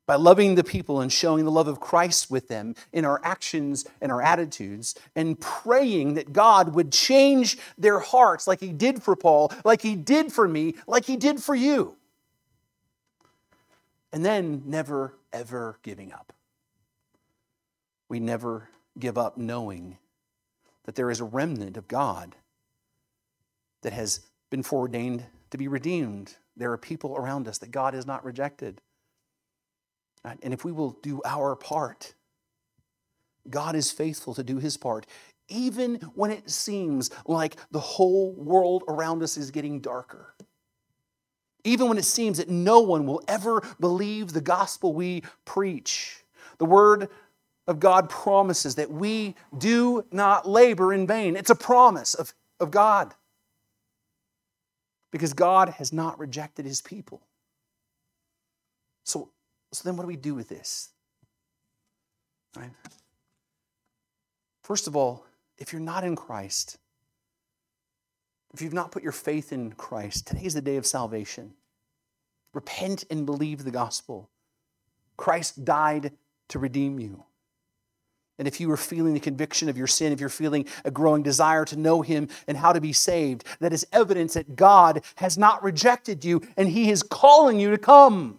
by loving the people and showing the love of Christ with them in our actions and our attitudes, and praying that God would change their hearts like He did for Paul, like He did for me, like He did for you. And then never, ever giving up. We never give up knowing that there is a remnant of God that has been foreordained to be redeemed. There are people around us that God has not rejected. And if we will do our part, God is faithful to do his part, even when it seems like the whole world around us is getting darker. Even when it seems that no one will ever believe the gospel we preach. The word of God promises that we do not labor in vain. It's a promise of, of God. Because God has not rejected his people. So so then, what do we do with this? Right? First of all, if you're not in Christ, if you've not put your faith in Christ, today is the day of salvation. Repent and believe the gospel. Christ died to redeem you. And if you are feeling the conviction of your sin, if you're feeling a growing desire to know Him and how to be saved, that is evidence that God has not rejected you and He is calling you to come.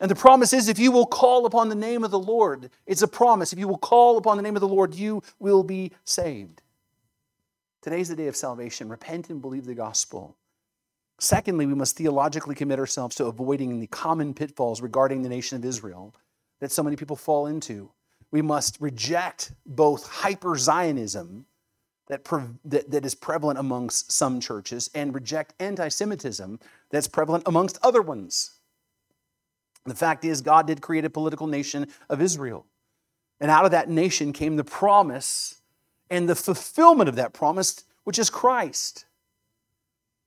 And the promise is if you will call upon the name of the Lord, it's a promise. If you will call upon the name of the Lord, you will be saved. Today's the day of salvation. Repent and believe the gospel. Secondly, we must theologically commit ourselves to avoiding the common pitfalls regarding the nation of Israel that so many people fall into. We must reject both hyper Zionism that, that, that is prevalent amongst some churches and reject anti Semitism that's prevalent amongst other ones. The fact is, God did create a political nation of Israel. And out of that nation came the promise and the fulfillment of that promise, which is Christ.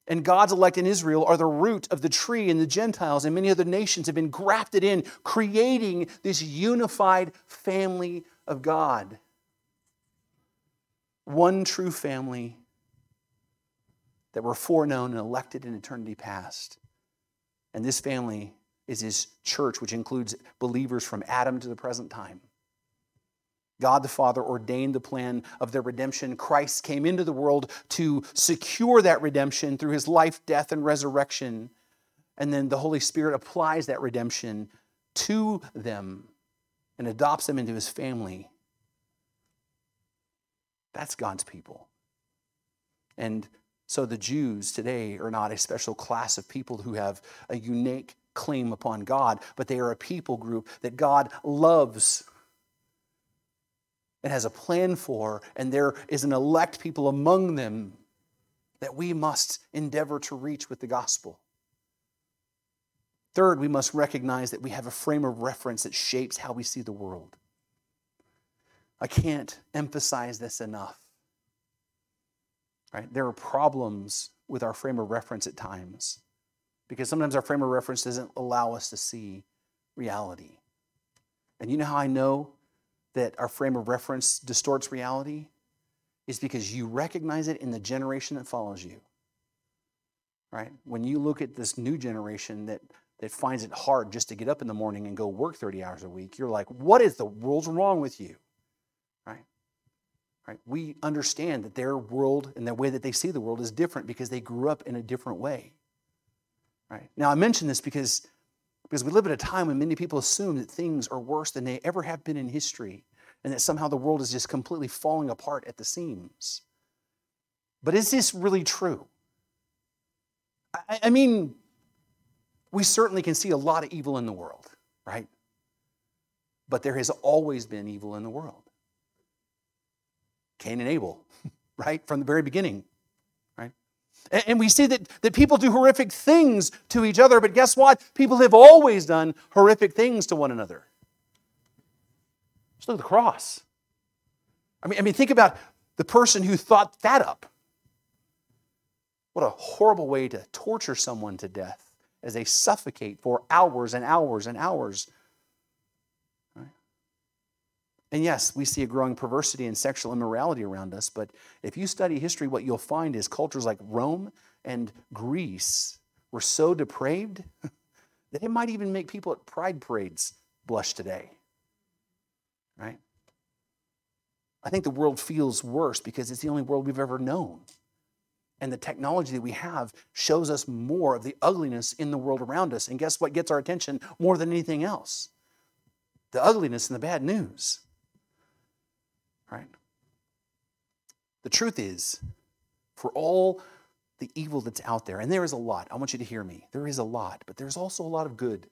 And God's elect in Israel are the root of the tree, and the Gentiles and many other nations have been grafted in, creating this unified family of God. One true family that were foreknown and elected in eternity past. And this family is his church, which includes believers from Adam to the present time. God the Father ordained the plan of their redemption. Christ came into the world to secure that redemption through his life, death, and resurrection. And then the Holy Spirit applies that redemption to them and adopts them into his family. That's God's people. And so the Jews today are not a special class of people who have a unique claim upon God, but they are a people group that God loves and has a plan for, and there is an elect people among them that we must endeavor to reach with the gospel. Third, we must recognize that we have a frame of reference that shapes how we see the world. I can't emphasize this enough. Right? There are problems with our frame of reference at times because sometimes our frame of reference doesn't allow us to see reality. And you know how I know that our frame of reference distorts reality? Is because you recognize it in the generation that follows you. Right? When you look at this new generation that, that finds it hard just to get up in the morning and go work 30 hours a week, you're like, what is the world's wrong with you? Right? Right? We understand that their world and the way that they see the world is different because they grew up in a different way. Right? Now, I mention this because, because we live at a time when many people assume that things are worse than they ever have been in history and that somehow the world is just completely falling apart at the seams. But is this really true? I, I mean, we certainly can see a lot of evil in the world, right? But there has always been evil in the world. Cain and Abel, right? From the very beginning. And we see that, that people do horrific things to each other, but guess what? People have always done horrific things to one another. Just look at the cross. I mean, I mean, think about the person who thought that up. What a horrible way to torture someone to death as they suffocate for hours and hours and hours and yes, we see a growing perversity and sexual immorality around us, but if you study history, what you'll find is cultures like Rome and Greece were so depraved that it might even make people at pride parades blush today. Right? I think the world feels worse because it's the only world we've ever known. And the technology that we have shows us more of the ugliness in the world around us. And guess what gets our attention more than anything else? The ugliness and the bad news right? The truth is, for all the evil that's out there, and there is a lot, I want you to hear me. There is a lot, but there's also a lot of good.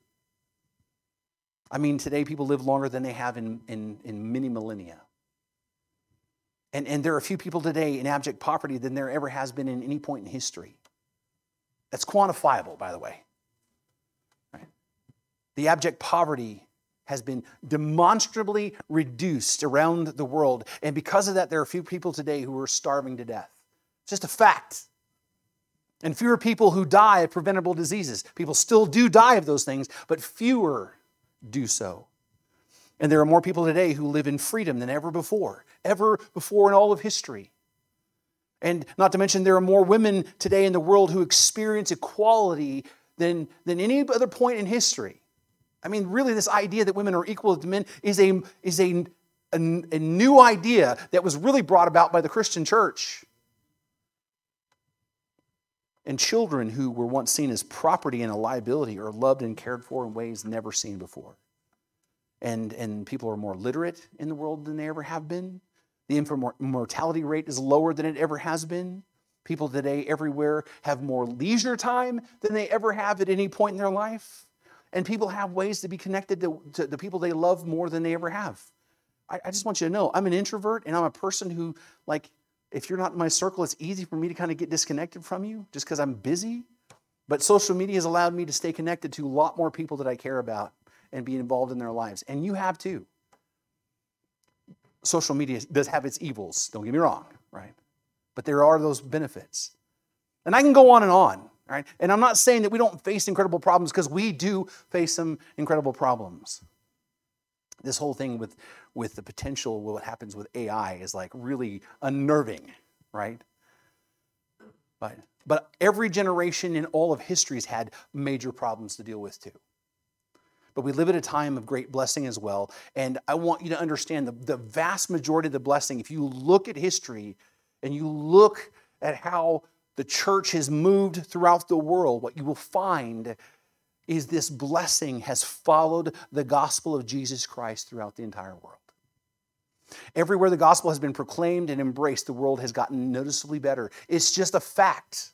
I mean, today people live longer than they have in, in, in many millennia. And, and there are few people today in abject poverty than there ever has been in any point in history. That's quantifiable, by the way. Right? The abject poverty has been demonstrably reduced around the world. And because of that, there are few people today who are starving to death. It's just a fact. And fewer people who die of preventable diseases. People still do die of those things, but fewer do so. And there are more people today who live in freedom than ever before, ever before in all of history. And not to mention, there are more women today in the world who experience equality than, than any other point in history. I mean, really, this idea that women are equal to men is a, is a, a, a new idea that was really brought about by the Christian church. And children who were once seen as property and a liability are loved and cared for in ways never seen before. And, and people are more literate in the world than they ever have been. The infant mortality rate is lower than it ever has been. People today everywhere have more leisure time than they ever have at any point in their life. And people have ways to be connected to, to the people they love more than they ever have. I, I just want you to know I'm an introvert and I'm a person who, like, if you're not in my circle, it's easy for me to kind of get disconnected from you just because I'm busy. But social media has allowed me to stay connected to a lot more people that I care about and be involved in their lives. And you have too. Social media does have its evils, don't get me wrong, right? But there are those benefits. And I can go on and on, right? And I'm not saying that we don't face incredible problems because we do face some incredible problems. This whole thing with, with the potential, what happens with AI is like really unnerving, right? But, but every generation in all of history has had major problems to deal with too. But we live at a time of great blessing as well. And I want you to understand the, the vast majority of the blessing, if you look at history and you look at how the church has moved throughout the world, what you will find is this blessing has followed the gospel of Jesus Christ throughout the entire world. Everywhere the gospel has been proclaimed and embraced, the world has gotten noticeably better. It's just a fact.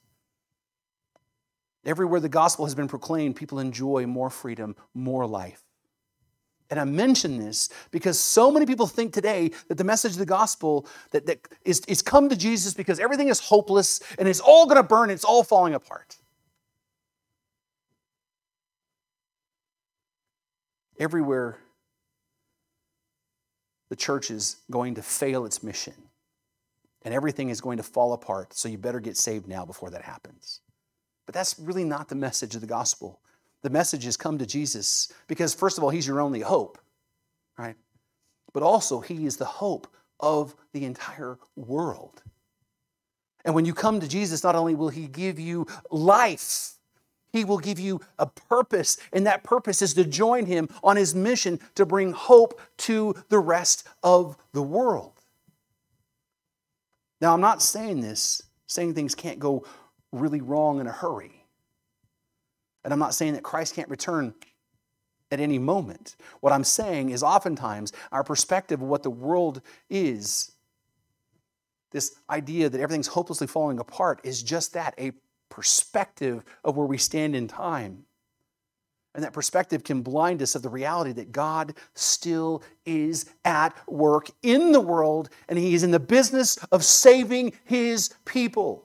Everywhere the gospel has been proclaimed, people enjoy more freedom, more life. And I mention this because so many people think today that the message of the gospel that, that is, is come to Jesus because everything is hopeless and it's all going to burn, it's all falling apart. Everywhere the church is going to fail its mission and everything is going to fall apart, so you better get saved now before that happens. But that's really not the message of the gospel. The message is come to Jesus because, first of all, He's your only hope, right? But also, He is the hope of the entire world. And when you come to Jesus, not only will He give you life, He will give you a purpose, and that purpose is to join Him on His mission to bring hope to the rest of the world. Now, I'm not saying this, saying things can't go really wrong in a hurry. And I'm not saying that Christ can't return at any moment. What I'm saying is oftentimes our perspective of what the world is, this idea that everything's hopelessly falling apart, is just that a perspective of where we stand in time. And that perspective can blind us of the reality that God still is at work in the world and He is in the business of saving His people.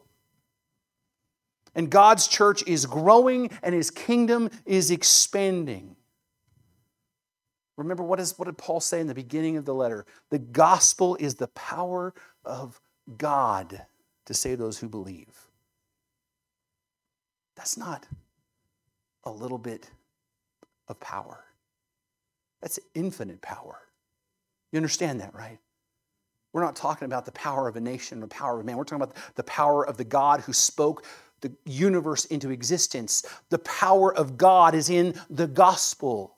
And God's church is growing and his kingdom is expanding. Remember, what, is, what did Paul say in the beginning of the letter? The gospel is the power of God to save those who believe. That's not a little bit of power, that's infinite power. You understand that, right? We're not talking about the power of a nation or the power of man. We're talking about the power of the God who spoke the universe into existence. The power of God is in the gospel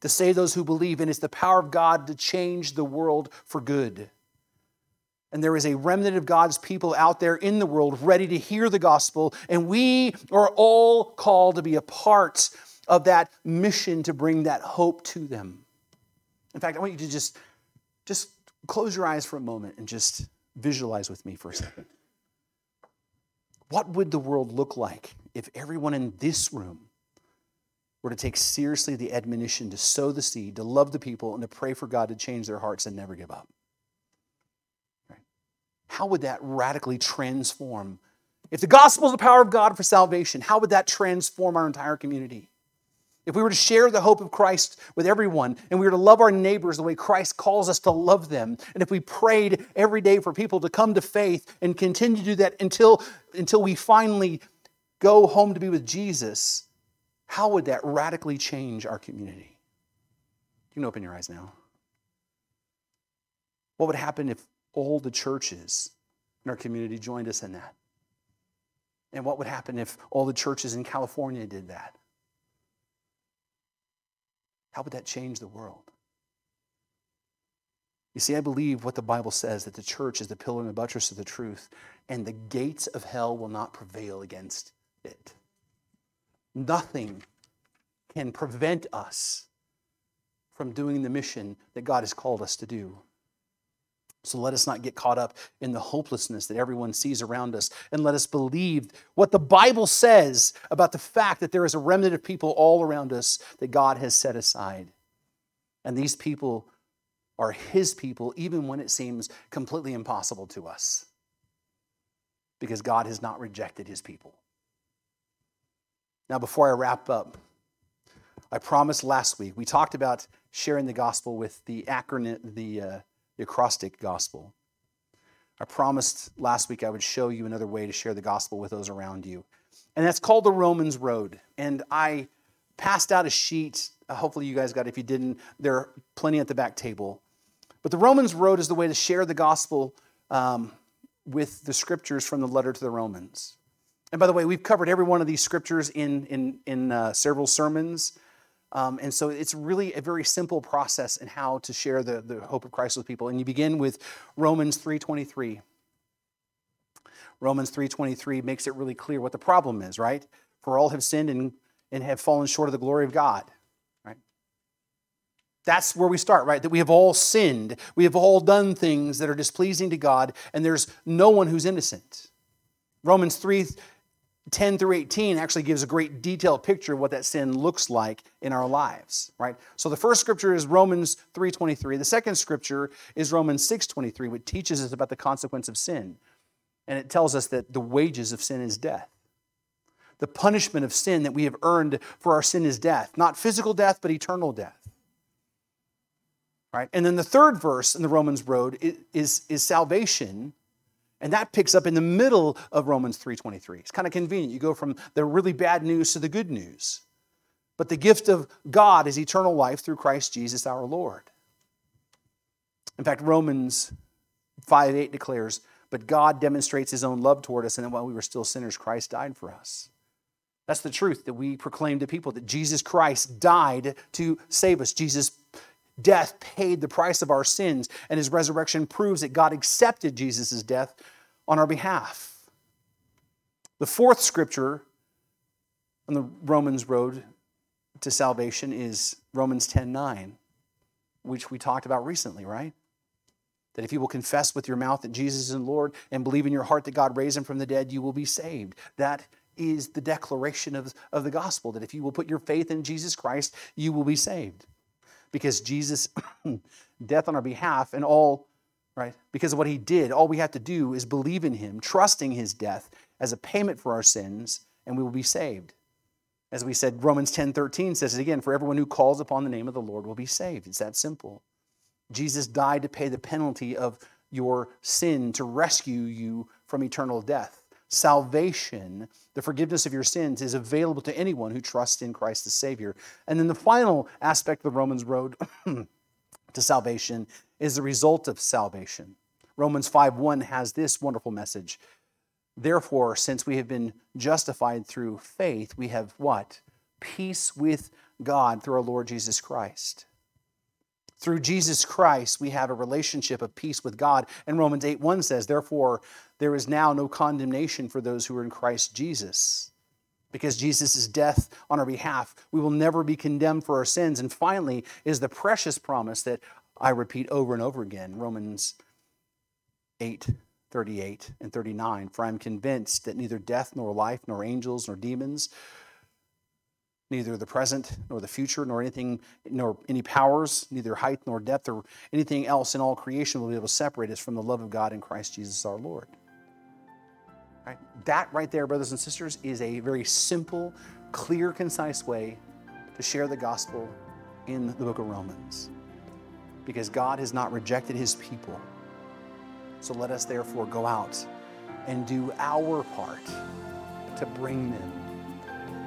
to save those who believe, and it's the power of God to change the world for good. And there is a remnant of God's people out there in the world ready to hear the gospel, and we are all called to be a part of that mission to bring that hope to them. In fact, I want you to just, just close your eyes for a moment and just visualize with me for a second. What would the world look like if everyone in this room were to take seriously the admonition to sow the seed, to love the people, and to pray for God to change their hearts and never give up? How would that radically transform? If the gospel is the power of God for salvation, how would that transform our entire community? If we were to share the hope of Christ with everyone and we were to love our neighbors the way Christ calls us to love them, and if we prayed every day for people to come to faith and continue to do that until, until we finally go home to be with Jesus, how would that radically change our community? You can open your eyes now. What would happen if all the churches in our community joined us in that? And what would happen if all the churches in California did that? How would that change the world? You see, I believe what the Bible says that the church is the pillar and the buttress of the truth, and the gates of hell will not prevail against it. Nothing can prevent us from doing the mission that God has called us to do. So let us not get caught up in the hopelessness that everyone sees around us, and let us believe what the Bible says about the fact that there is a remnant of people all around us that God has set aside. And these people are His people, even when it seems completely impossible to us, because God has not rejected His people. Now, before I wrap up, I promised last week, we talked about sharing the gospel with the acronym, the, uh, acrostic gospel. I promised last week I would show you another way to share the gospel with those around you. And that's called the Romans Road. And I passed out a sheet. Uh, hopefully, you guys got it. If you didn't, there are plenty at the back table. But the Romans Road is the way to share the gospel um, with the scriptures from the letter to the Romans. And by the way, we've covered every one of these scriptures in, in, in uh, several sermons. Um, and so it's really a very simple process in how to share the, the hope of Christ with people. And you begin with Romans 3.23. Romans 3.23 makes it really clear what the problem is, right? For all have sinned and, and have fallen short of the glory of God, right? That's where we start, right? That we have all sinned. We have all done things that are displeasing to God, and there's no one who's innocent. Romans 3 10 through 18 actually gives a great detailed picture of what that sin looks like in our lives right? So the first scripture is romans 3.23 the second scripture is romans 6.23 which teaches us about the consequence of sin. And it tells us that the wages of sin is death. The punishment of sin that we have earned for our sin is death not physical death but eternal death. Right? And then the third verse in the romans road is, is salvation and that picks up in the middle of Romans 3:23. It's kind of convenient. You go from the really bad news to the good news. But the gift of God is eternal life through Christ Jesus our Lord. In fact, Romans 5:8 declares, "But God demonstrates his own love toward us, and that while we were still sinners, Christ died for us." That's the truth that we proclaim to people that Jesus Christ died to save us. Jesus death paid the price of our sins, and his resurrection proves that God accepted Jesus' death on our behalf. The fourth scripture on the Romans road to salvation is Romans 10 9, which we talked about recently, right? That if you will confess with your mouth that Jesus is Lord and believe in your heart that God raised him from the dead, you will be saved. That is the declaration of, of the gospel that if you will put your faith in Jesus Christ, you will be saved because Jesus' death on our behalf and all, right, because of what he did, all we have to do is believe in him, trusting his death as a payment for our sins, and we will be saved. As we said, Romans 10 13 says it again, for everyone who calls upon the name of the Lord will be saved. It's that simple. Jesus died to pay the penalty of your sin to rescue you from eternal death salvation, the forgiveness of your sins, is available to anyone who trusts in Christ as Savior. And then the final aspect of the Romans road to salvation is the result of salvation. Romans 5 1 has this wonderful message. Therefore, since we have been justified through faith, we have what? Peace with God through our Lord Jesus Christ. Through Jesus Christ, we have a relationship of peace with God. And Romans 8 1 says, Therefore, there is now no condemnation for those who are in Christ Jesus. Because Jesus' death on our behalf, we will never be condemned for our sins. And finally, is the precious promise that I repeat over and over again Romans 8 38 and 39. For I am convinced that neither death, nor life, nor angels, nor demons, neither the present nor the future nor anything nor any powers neither height nor depth or anything else in all creation will be able to separate us from the love of god in christ jesus our lord. Right? that right there brothers and sisters is a very simple clear concise way to share the gospel in the book of romans. Because god has not rejected his people. So let us therefore go out and do our part to bring them